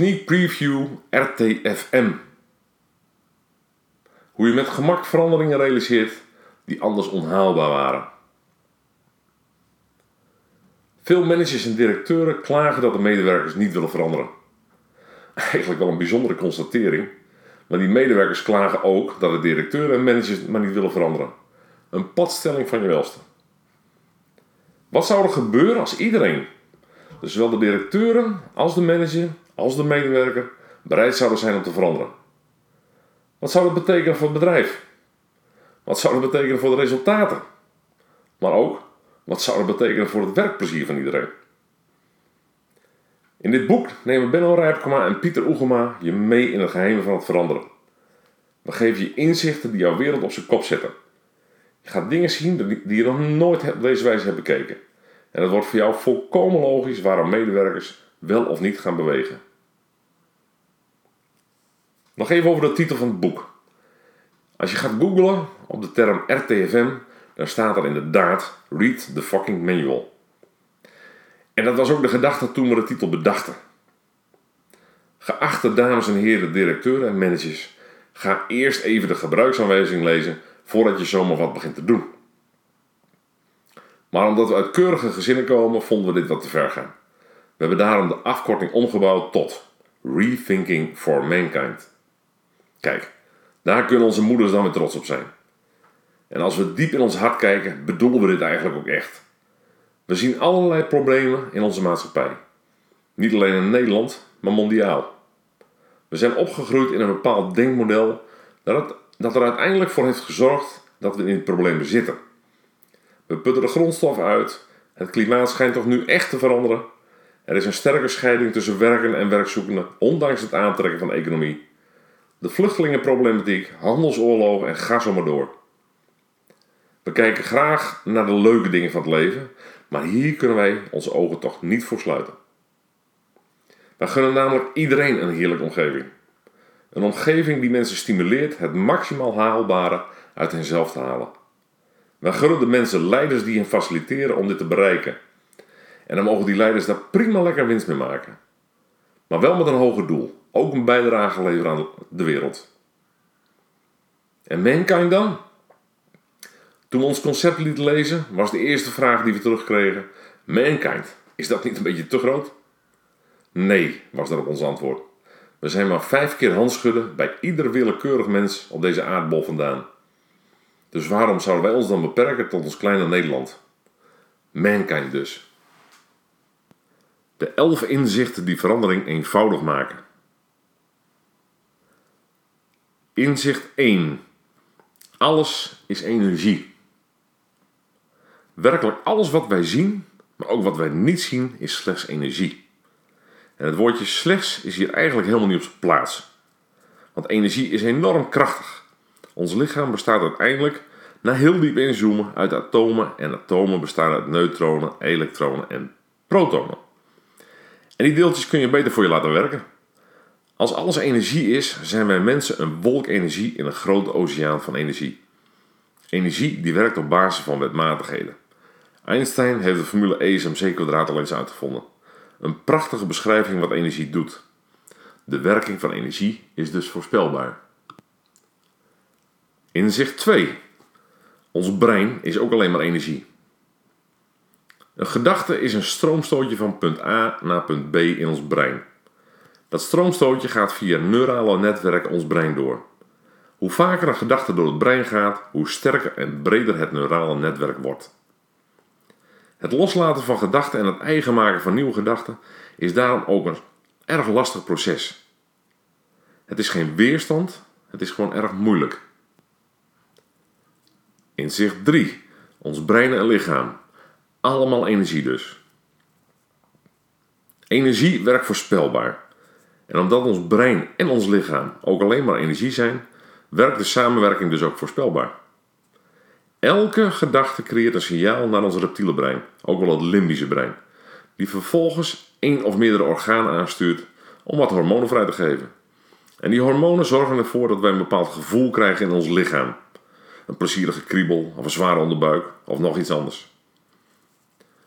Sneak Preview RTFM. Hoe je met gemak veranderingen realiseert die anders onhaalbaar waren. Veel managers en directeuren klagen dat de medewerkers niet willen veranderen. Eigenlijk wel een bijzondere constatering, maar die medewerkers klagen ook dat de directeuren en managers maar niet willen veranderen. Een padstelling van je welste. Wat zou er gebeuren als iedereen, dus zowel de directeuren als de manager als de medewerker, bereid zouden zijn om te veranderen? Wat zou dat betekenen voor het bedrijf? Wat zou dat betekenen voor de resultaten? Maar ook, wat zou dat betekenen voor het werkplezier van iedereen? In dit boek nemen Benno Rijpkema en Pieter Oegema je mee in het geheim van het veranderen. We geven je inzichten die jouw wereld op zijn kop zetten. Je gaat dingen zien die je nog nooit op deze wijze hebt bekeken. En het wordt voor jou volkomen logisch waarom medewerkers wel of niet gaan bewegen. Nog even over de titel van het boek. Als je gaat googlen op de term RTFM, dan staat er inderdaad Read the fucking manual. En dat was ook de gedachte toen we de titel bedachten. Geachte dames en heren directeuren en managers, ga eerst even de gebruiksaanwijzing lezen voordat je zomaar wat begint te doen. Maar omdat we uit keurige gezinnen komen, vonden we dit wat te ver gaan. We hebben daarom de afkorting omgebouwd tot Rethinking for Mankind. Kijk, daar kunnen onze moeders dan weer trots op zijn. En als we diep in ons hart kijken, bedoelen we dit eigenlijk ook echt. We zien allerlei problemen in onze maatschappij. Niet alleen in Nederland, maar mondiaal. We zijn opgegroeid in een bepaald denkmodel dat, het, dat er uiteindelijk voor heeft gezorgd dat we in het probleem zitten. We putten de grondstof uit, het klimaat schijnt toch nu echt te veranderen. Er is een sterke scheiding tussen werken en werkzoekenden, ondanks het aantrekken van de economie. De vluchtelingenproblematiek, handelsoorlogen en ga zo maar door. We kijken graag naar de leuke dingen van het leven, maar hier kunnen wij onze ogen toch niet voor sluiten. We gunnen namelijk iedereen een heerlijke omgeving. Een omgeving die mensen stimuleert het maximaal haalbare uit henzelf te halen. Wij gunnen de mensen leiders die hen faciliteren om dit te bereiken. En dan mogen die leiders daar prima lekker winst mee maken. Maar wel met een hoger doel. Ook een bijdrage leveren aan de wereld. En mankind dan? Toen we ons concept lieten lezen, was de eerste vraag die we terugkregen: Mankind, is dat niet een beetje te groot? Nee, was daarop ons antwoord. We zijn maar vijf keer handschudden bij ieder willekeurig mens op deze aardbol vandaan. Dus waarom zouden wij ons dan beperken tot ons kleine Nederland? Mankind dus. De elf inzichten die verandering eenvoudig maken. Inzicht 1. Alles is energie. Werkelijk alles wat wij zien, maar ook wat wij niet zien, is slechts energie. En het woordje slechts is hier eigenlijk helemaal niet op zijn plaats. Want energie is enorm krachtig. Ons lichaam bestaat uiteindelijk, na heel diep inzoomen, uit atomen. En atomen bestaan uit neutronen, elektronen en protonen. En die deeltjes kun je beter voor je laten werken. Als alles energie is, zijn wij mensen een wolk energie in een grote oceaan van energie. Energie die werkt op basis van wetmatigheden. Einstein heeft de formule E is mc al eens uitgevonden. Een prachtige beschrijving wat energie doet. De werking van energie is dus voorspelbaar. Inzicht 2. Ons brein is ook alleen maar energie. Een gedachte is een stroomstootje van punt A naar punt B in ons brein. Dat stroomstootje gaat via neurale netwerken ons brein door. Hoe vaker een gedachte door het brein gaat, hoe sterker en breder het neurale netwerk wordt. Het loslaten van gedachten en het eigen maken van nieuwe gedachten is daarom ook een erg lastig proces. Het is geen weerstand, het is gewoon erg moeilijk. Inzicht 3. Ons brein en lichaam. Allemaal energie dus. Energie werkt voorspelbaar. En omdat ons brein en ons lichaam ook alleen maar energie zijn, werkt de samenwerking dus ook voorspelbaar. Elke gedachte creëert een signaal naar ons reptiele brein, ook wel het limbische brein, die vervolgens één of meerdere organen aanstuurt om wat hormonen vrij te geven. En die hormonen zorgen ervoor dat wij een bepaald gevoel krijgen in ons lichaam. Een plezierige kriebel of een zware onderbuik of nog iets anders.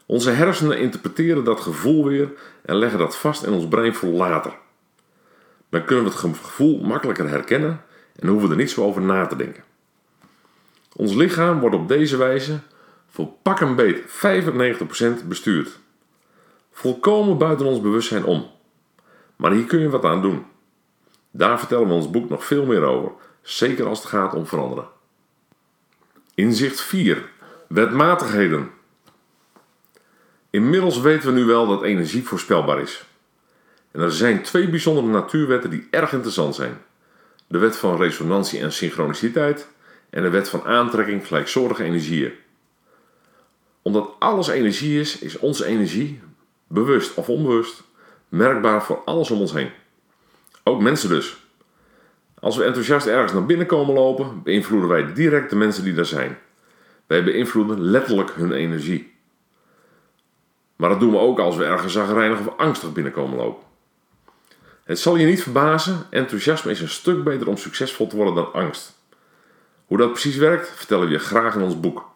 Onze hersenen interpreteren dat gevoel weer en leggen dat vast in ons brein voor later. Dan kunnen we het gevoel makkelijker herkennen en hoeven we er niet zo over na te denken. Ons lichaam wordt op deze wijze voor pak een beet 95% bestuurd. Volkomen buiten ons bewustzijn om. Maar hier kun je wat aan doen. Daar vertellen we ons boek nog veel meer over, zeker als het gaat om veranderen. Inzicht 4. Wetmatigheden. Inmiddels weten we nu wel dat energie voorspelbaar is. En er zijn twee bijzondere natuurwetten die erg interessant zijn: de wet van resonantie en synchroniciteit en de wet van aantrekking gelijksoortige energieën. Omdat alles energie is, is onze energie, bewust of onbewust, merkbaar voor alles om ons heen. Ook mensen dus. Als we enthousiast ergens naar binnen komen lopen, beïnvloeden wij direct de mensen die daar zijn. Wij beïnvloeden letterlijk hun energie. Maar dat doen we ook als we ergens zagrijnig of angstig binnenkomen lopen. Het zal je niet verbazen, enthousiasme is een stuk beter om succesvol te worden dan angst. Hoe dat precies werkt, vertellen we je graag in ons boek.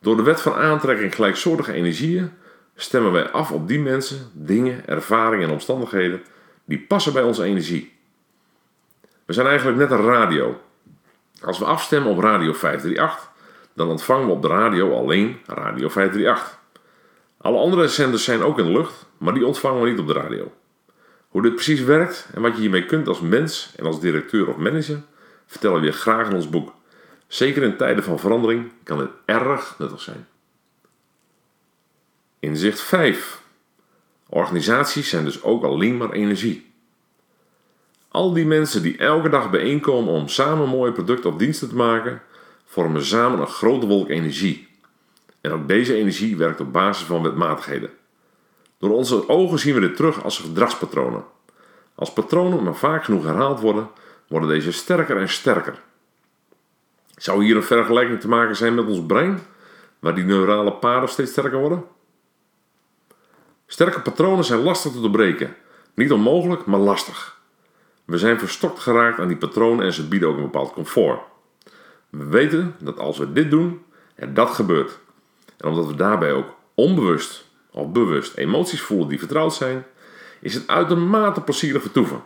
Door de wet van aantrekking gelijksoortige energieën stemmen wij af op die mensen, dingen, ervaringen en omstandigheden die passen bij onze energie. We zijn eigenlijk net een radio. Als we afstemmen op radio 538, dan ontvangen we op de radio alleen radio 538. Alle andere zenders zijn ook in de lucht, maar die ontvangen we niet op de radio. Hoe dit precies werkt en wat je hiermee kunt als mens en als directeur of manager, vertellen we je graag in ons boek. Zeker in tijden van verandering kan het erg nuttig zijn. Inzicht 5. Organisaties zijn dus ook alleen maar energie. Al die mensen die elke dag bijeenkomen om samen mooie producten of diensten te maken, vormen samen een grote wolk energie. En ook deze energie werkt op basis van wetmatigheden. Door onze ogen zien we dit terug als gedragspatronen. Als patronen maar vaak genoeg herhaald worden, worden deze sterker en sterker. Zou hier een vergelijking te maken zijn met ons brein, waar die neurale paden steeds sterker worden? Sterke patronen zijn lastig te doorbreken. Niet onmogelijk, maar lastig. We zijn verstokt geraakt aan die patronen en ze bieden ook een bepaald comfort. We weten dat als we dit doen, er dat gebeurt. En omdat we daarbij ook onbewust of bewust emoties voelen die vertrouwd zijn, is het uitermate plezierig vertoeven.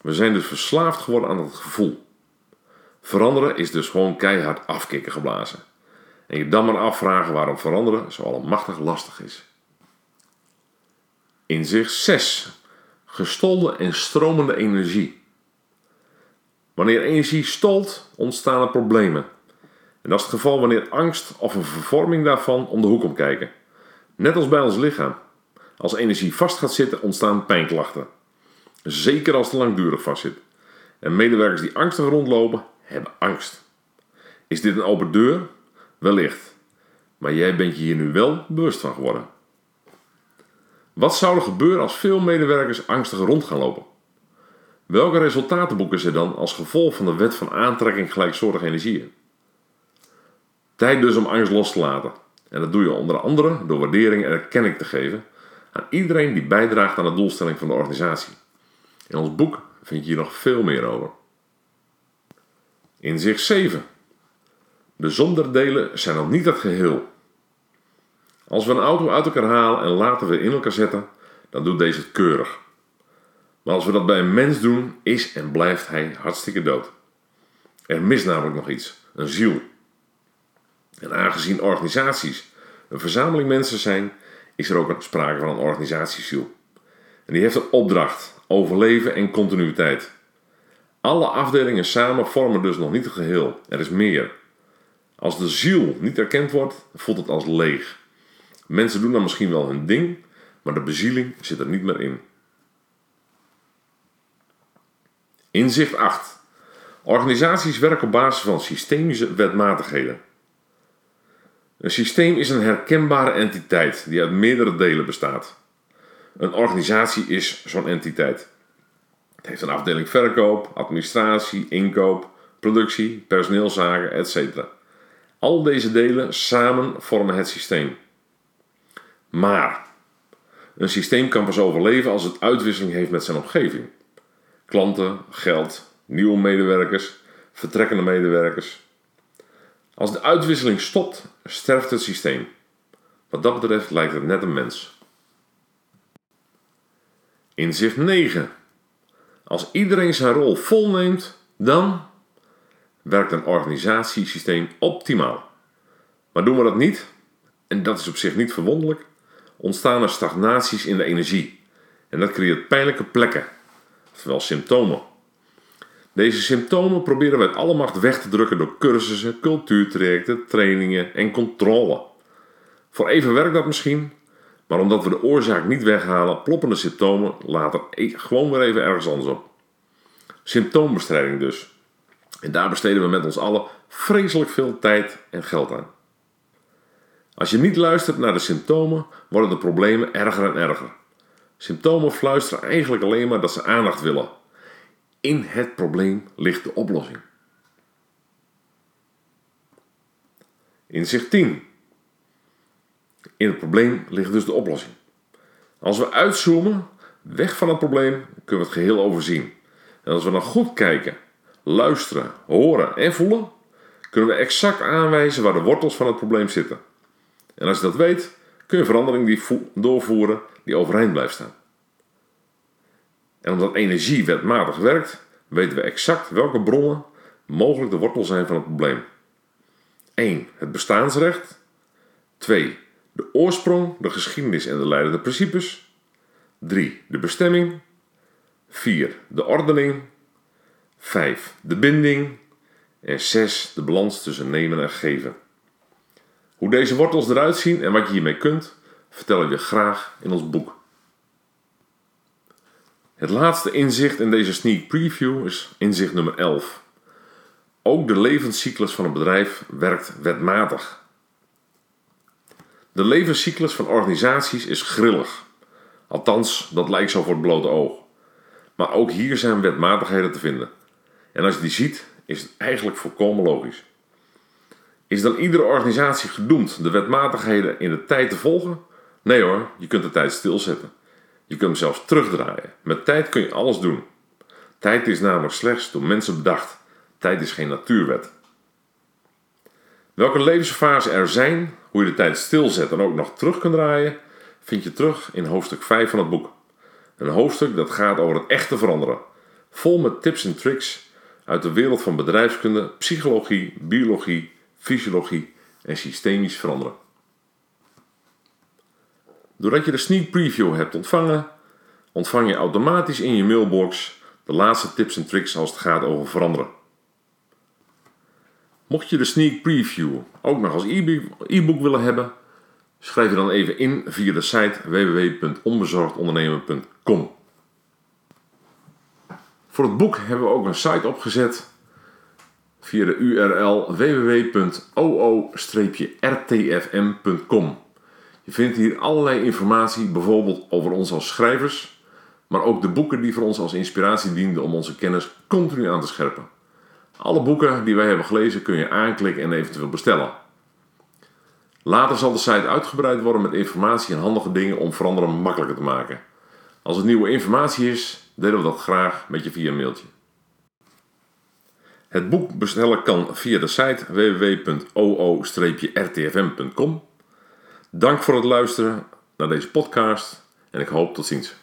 We zijn dus verslaafd geworden aan het gevoel. Veranderen is dus gewoon keihard afkicken geblazen. En je dan maar afvragen waarom veranderen zo allemachtig lastig is. Inzicht 6. Gestolde en stromende energie. Wanneer energie stolt, ontstaan er problemen. En dat is het geval wanneer angst of een vervorming daarvan om de hoek komt kijken. Net als bij ons lichaam. Als energie vast gaat zitten, ontstaan pijnklachten. Zeker als het langdurig vastzit. En medewerkers die angstig rondlopen, hebben angst. Is dit een open deur? Wellicht. Maar jij bent je hier nu wel bewust van geworden. Wat zou er gebeuren als veel medewerkers angstig rond gaan lopen? Welke resultaten boeken ze dan als gevolg van de wet van aantrekking gelijksoortige energieën? Tijd dus om angst los te laten. En dat doe je onder andere door waardering en erkenning te geven aan iedereen die bijdraagt aan de doelstelling van de organisatie. In ons boek vind je hier nog veel meer over. Inzicht 7. De zonderdelen zijn nog niet het geheel. Als we een auto uit elkaar halen en later weer in elkaar zetten, dan doet deze het keurig. Maar als we dat bij een mens doen, is en blijft hij hartstikke dood. Er mist namelijk nog iets, een ziel. En aangezien organisaties een verzameling mensen zijn, is er ook sprake van een organisatieziel. En die heeft een opdracht, overleven en continuïteit. Alle afdelingen samen vormen dus nog niet het geheel. Er is meer. Als de ziel niet erkend wordt, voelt het als leeg. Mensen doen dan misschien wel hun ding, maar de bezieling zit er niet meer in. Inzicht 8. Organisaties werken op basis van systemische wetmatigheden. Een systeem is een herkenbare entiteit die uit meerdere delen bestaat. Een organisatie is zo'n entiteit. Het heeft een afdeling verkoop, administratie, inkoop, productie, personeelszaken, etc. Al deze delen samen vormen het systeem. Maar een systeem kan pas overleven als het uitwisseling heeft met zijn omgeving. Klanten, geld, nieuwe medewerkers, vertrekkende medewerkers. Als de uitwisseling stopt, sterft het systeem. Wat dat betreft lijkt het net een mens. Inzicht 9. Als iedereen zijn rol volneemt, dan werkt een organisatiesysteem optimaal. Maar doen we dat niet, en dat is op zich niet verwonderlijk, ontstaan er stagnaties in de energie. En dat creëert pijnlijke plekken, oftewel symptomen. Deze symptomen proberen wij alle macht weg te drukken door cursussen, cultuurtrajecten, trainingen en controle. Voor even werkt dat misschien, maar omdat we de oorzaak niet weghalen, ploppen de symptomen later e- gewoon weer even ergens anders op. Symptoombestrijding dus. En daar besteden we met ons allen vreselijk veel tijd en geld aan. Als je niet luistert naar de symptomen, worden de problemen erger en erger. Symptomen fluisteren eigenlijk alleen maar dat ze aandacht willen. In het probleem ligt de oplossing. Inzicht 10. In het probleem ligt dus de oplossing. Als we uitzoomen, weg van het probleem, kunnen we het geheel overzien. En als we dan goed kijken, luisteren, horen en voelen, kunnen we exact aanwijzen waar de wortels van het probleem zitten. En als je dat weet, kun je verandering die doorvoeren die overeind blijft staan. En omdat energie wetmatig werkt, weten we exact welke bronnen mogelijk de wortel zijn van het probleem. 1. Het bestaansrecht. 2. De oorsprong, de geschiedenis en de leidende principes. 3. De bestemming. 4. De ordening. 5. De binding. En 6. De balans tussen nemen en geven. Hoe deze wortels eruit zien en wat je hiermee kunt, vertellen we graag in ons boek. Het laatste inzicht in deze sneak preview is inzicht nummer 11. Ook de levenscyclus van een bedrijf werkt wetmatig. De levenscyclus van organisaties is grillig. Althans, dat lijkt zo voor het blote oog. Maar ook hier zijn wetmatigheden te vinden. En als je die ziet, is het eigenlijk volkomen logisch. Is dan iedere organisatie gedoemd de wetmatigheden in de tijd te volgen? Nee hoor, je kunt de tijd stilzetten. Je kunt hem zelfs terugdraaien. Met tijd kun je alles doen. Tijd is namelijk slechts door mensen bedacht. Tijd is geen natuurwet. Welke levensfasen er zijn, hoe je de tijd stilzet en ook nog terug kunt draaien, vind je terug in hoofdstuk 5 van het boek. Een hoofdstuk dat gaat over het echte veranderen. Vol met tips en tricks uit de wereld van bedrijfskunde, psychologie, biologie, fysiologie en systemisch veranderen. Doordat je de sneak preview hebt ontvangen, ontvang je automatisch in je mailbox de laatste tips en tricks als het gaat over veranderen. Mocht je de sneak preview ook nog als e-book willen hebben, schrijf je dan even in via de site www.onbezorgdondernemen.com. Voor het boek hebben we ook een site opgezet via de URL www.oo-rtfm.com. Vindt hier allerlei informatie, bijvoorbeeld over ons als schrijvers, maar ook de boeken die voor ons als inspiratie dienden om onze kennis continu aan te scherpen. Alle boeken die wij hebben gelezen kun je aanklikken en eventueel bestellen. Later zal de site uitgebreid worden met informatie en handige dingen om veranderen makkelijker te maken. Als het nieuwe informatie is, delen we dat graag met je via mailtje. Het boek bestellen kan via de site www.oo-rtfm.com. Dank voor het luisteren naar deze podcast en ik hoop tot ziens.